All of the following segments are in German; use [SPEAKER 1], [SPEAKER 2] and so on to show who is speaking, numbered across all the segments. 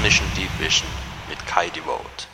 [SPEAKER 1] Mission Deep Vision mit Kai Devote.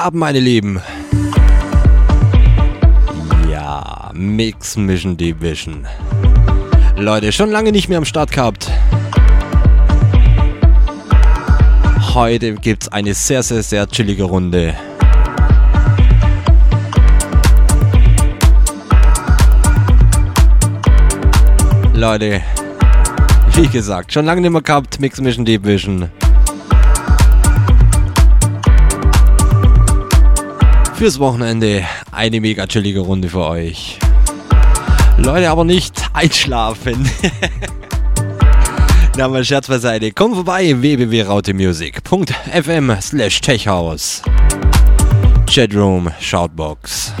[SPEAKER 2] Abend, meine Lieben. Ja, Mix Mission Division. Leute, schon lange nicht mehr am Start gehabt. Heute gibt es eine sehr, sehr, sehr chillige Runde. Leute, wie gesagt, schon lange nicht mehr gehabt, Mix Mission Division. Fürs Wochenende eine mega chillige Runde für euch. Leute, aber nicht einschlafen. Na, mal Scherz beiseite. Komm vorbei, www.rautemusic.fm slash techhouse. Chatroom, Shoutbox,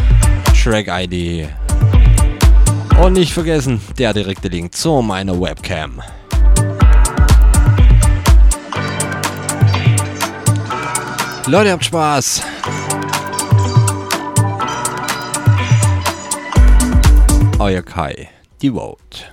[SPEAKER 2] Track ID. Und nicht vergessen, der direkte Link zu meiner Webcam. Leute, habt Spaß. Euer Kai, die Vote.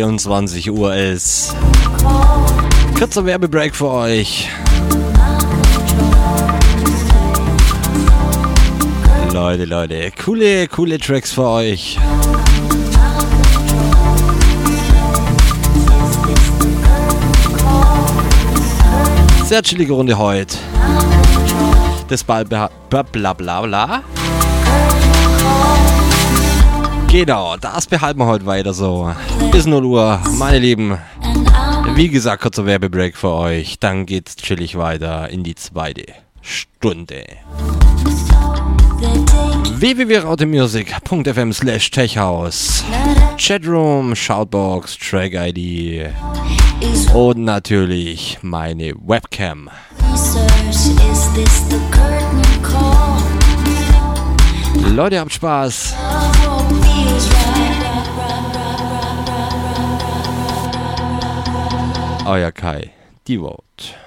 [SPEAKER 2] 23 Uhr ist. Kurzer Werbebreak für euch. Leute, Leute, coole, coole Tracks für euch. Sehr chillige Runde heute. Das Ball bla bla bla bla. Genau, das behalten wir heute weiter so. Bis 0 Uhr, meine Lieben. Wie gesagt, kurzer Werbebreak für euch. Dann geht's chillig weiter in die zweite Stunde. www.rautemusic.fm slash techhouse Chatroom, Shoutbox, Track ID und natürlich meine Webcam. Leute, habt Spaß. Euer Kai, die Vote.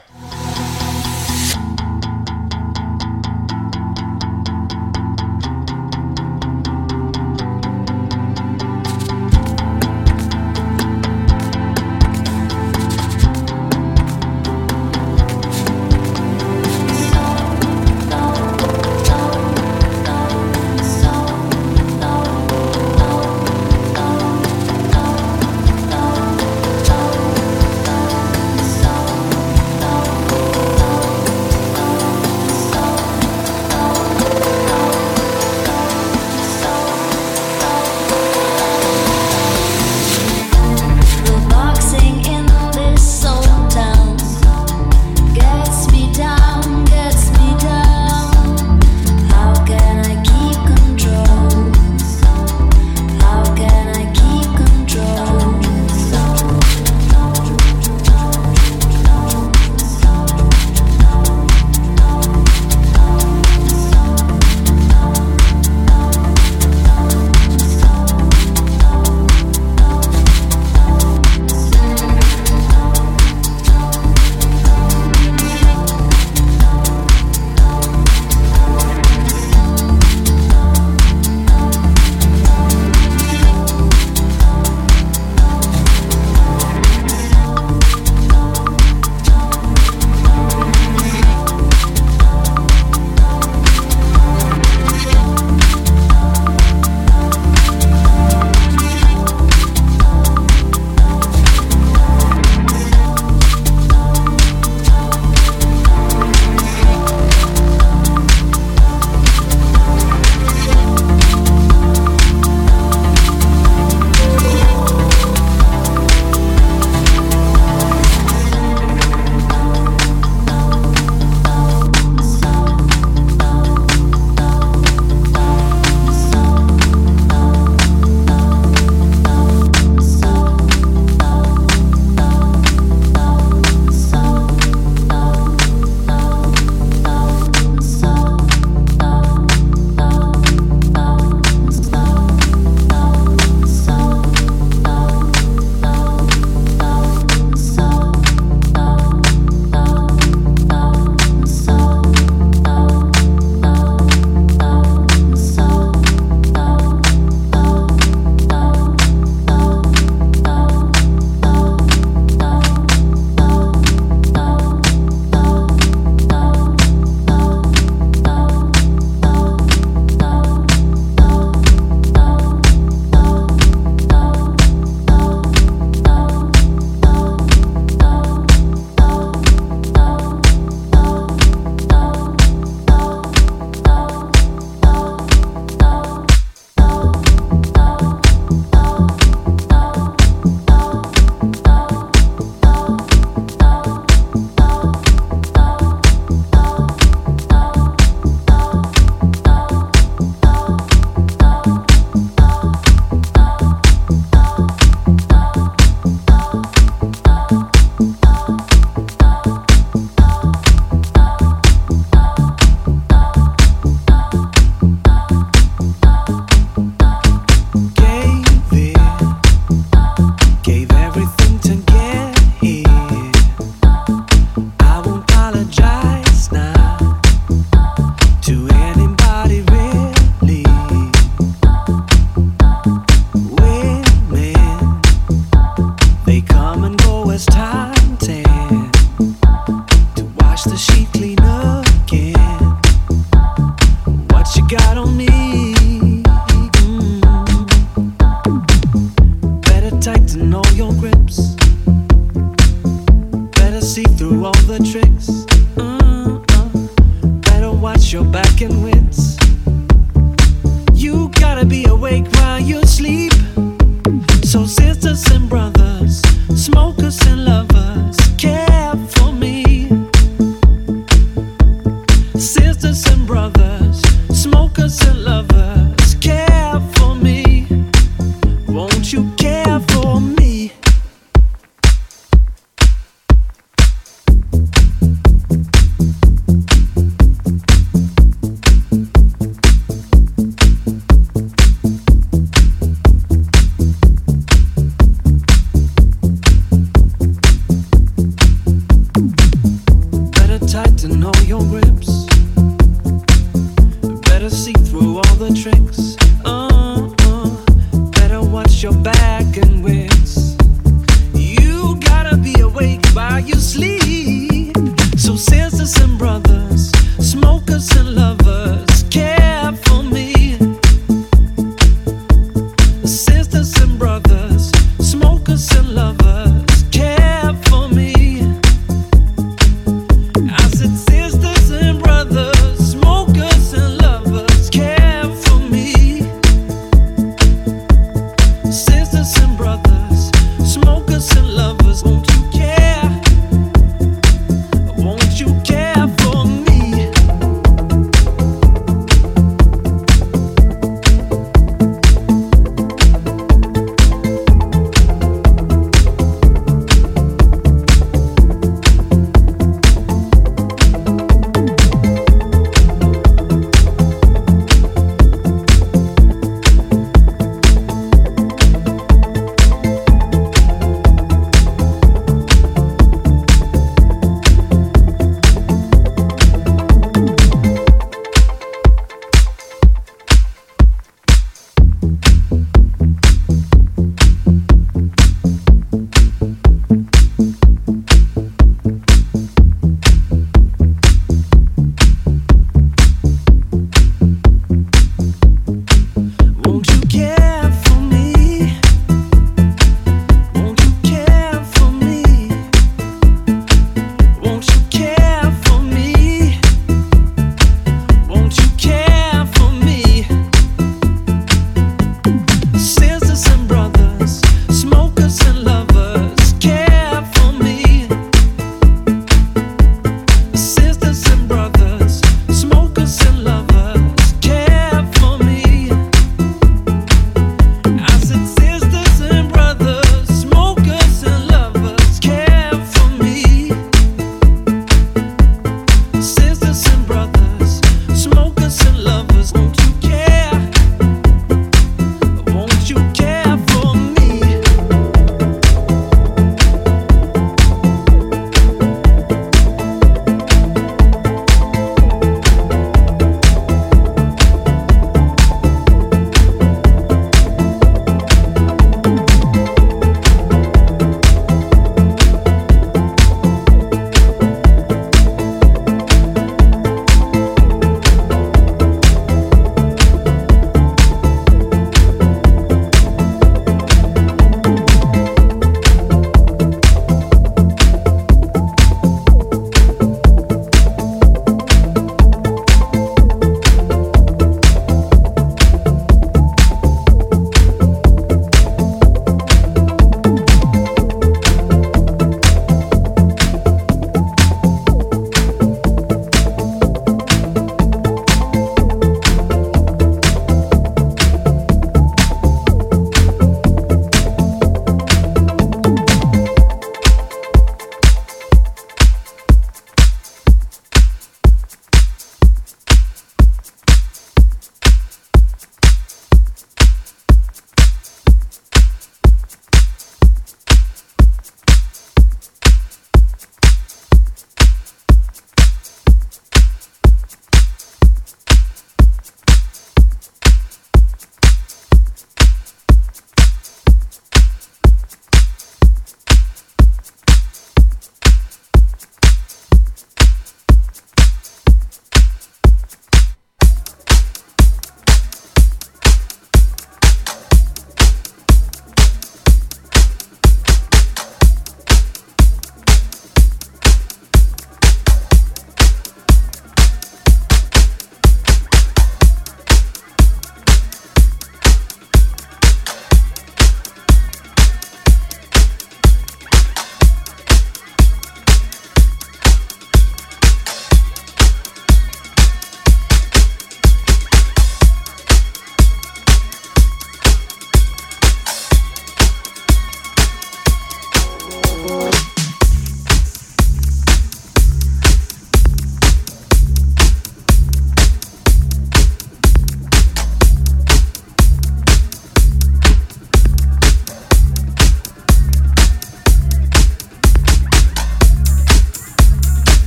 [SPEAKER 2] Bye.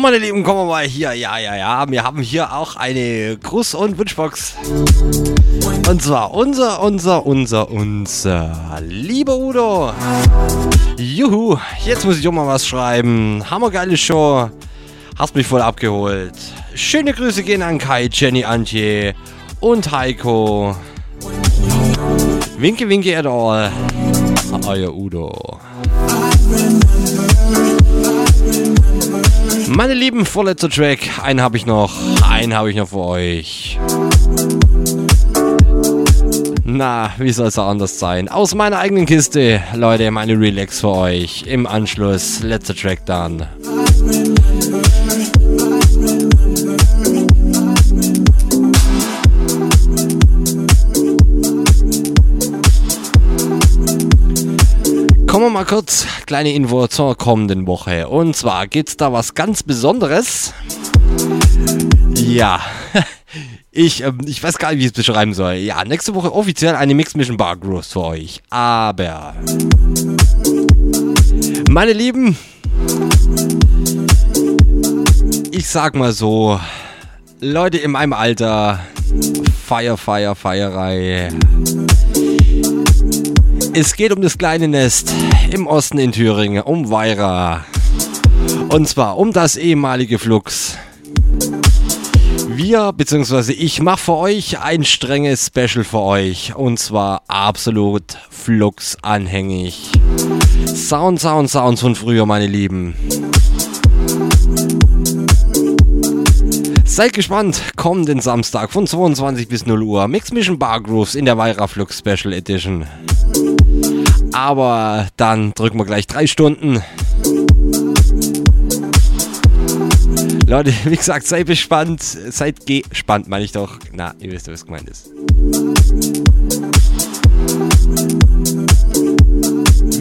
[SPEAKER 2] meine Lieben, kommen wir mal hier. Ja, ja, ja. Wir haben hier auch eine Gruß- und Wunschbox. Und zwar unser, unser, unser, unser lieber Udo. Juhu, jetzt muss ich auch mal was schreiben. Hammergeile Show. Hast mich voll abgeholt. Schöne Grüße gehen an Kai, Jenny, Antje und Heiko. Winke, winke at all. Euer Udo. Meine lieben, vorletzter Track. Einen habe ich noch. Einen habe ich noch für euch. Na, wie soll es auch anders sein? Aus meiner eigenen Kiste, Leute, meine Relax für euch. Im Anschluss, letzter Track dann. Kommen wir mal kurz, kleine Info zur kommenden Woche. Und zwar gibt's da was ganz Besonderes. Ja, ich, ähm, ich weiß gar nicht, wie ich es beschreiben soll. Ja, nächste Woche offiziell eine Mix Mission Bar Growth für euch. Aber, meine Lieben, ich sag mal so, Leute in meinem Alter, Feier, Feier, Feierei. Es geht um das kleine Nest im Osten in Thüringen, um Weira. Und zwar um das ehemalige Flux. Wir, beziehungsweise ich, mache für euch ein strenges Special für euch. Und zwar absolut Flux anhängig. Sound, Sound, Sounds von früher, meine Lieben. Seid gespannt, kommenden Samstag von 22 bis 0 Uhr. Mix Mission Bar Grooves in der Weira Flux Special Edition. Aber dann drücken wir gleich drei Stunden. Leute, wie gesagt, seid gespannt. Seid gespannt, meine ich doch. Na, ihr wisst, was gemeint ist.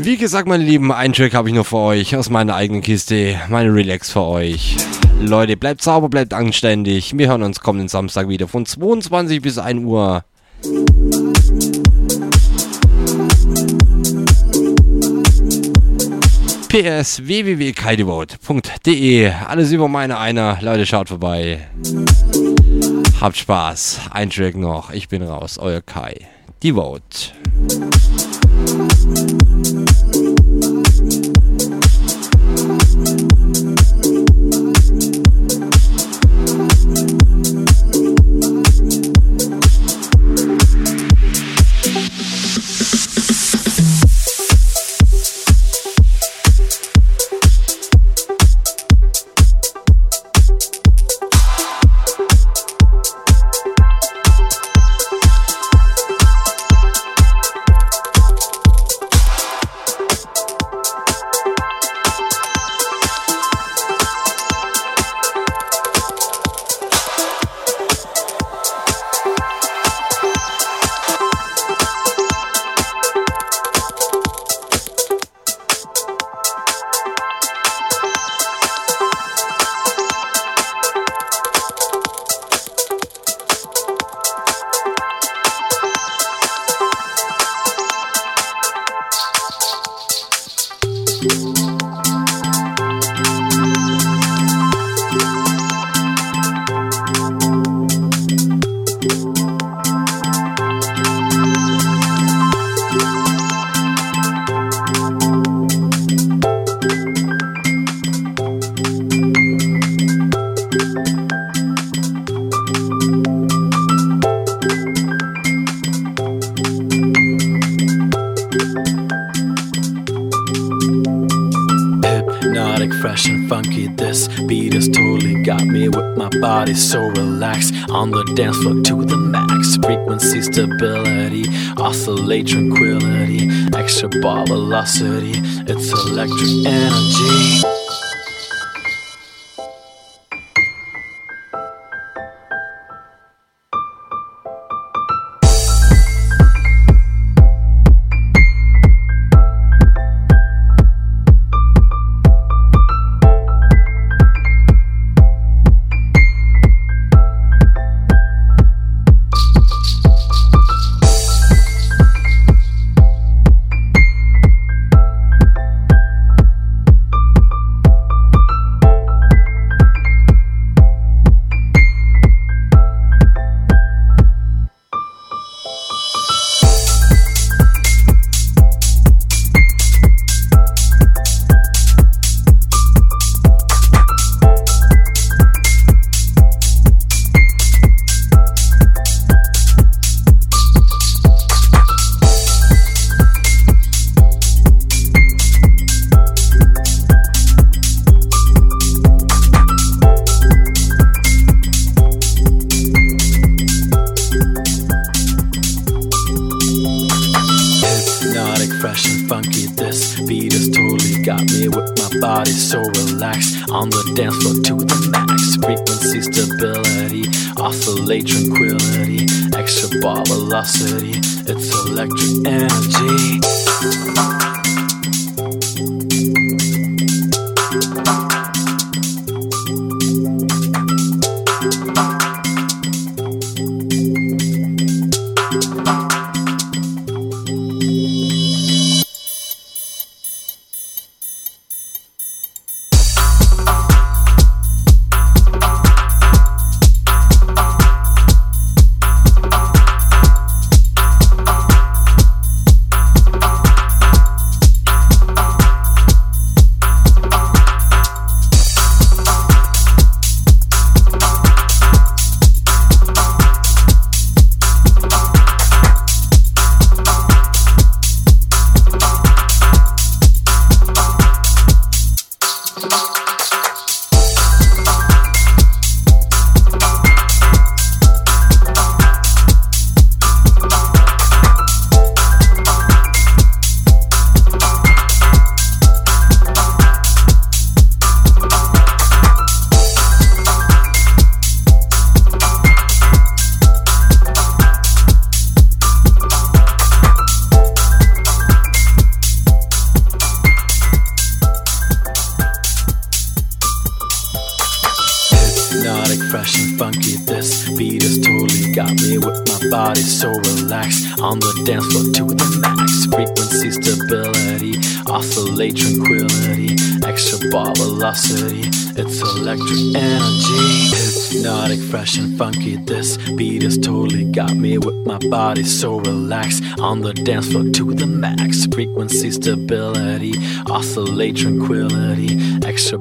[SPEAKER 2] Wie gesagt, meine Lieben, einen Track habe ich noch für euch aus meiner eigenen Kiste. Meine Relax für euch. Leute, bleibt sauber, bleibt anständig. Wir hören uns kommenden Samstag wieder von 22 bis 1 Uhr. PS www.kaidevote.de Alles über meine einer. Leute, schaut vorbei. Habt Spaß. Ein Track noch. Ich bin raus. Euer Kai. Devote.
[SPEAKER 3] This on the dance floor to the max. Frequency stability, oscillate tranquility, extra ball velocity. It's electric energy.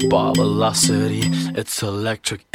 [SPEAKER 4] Extra velocity. It's electric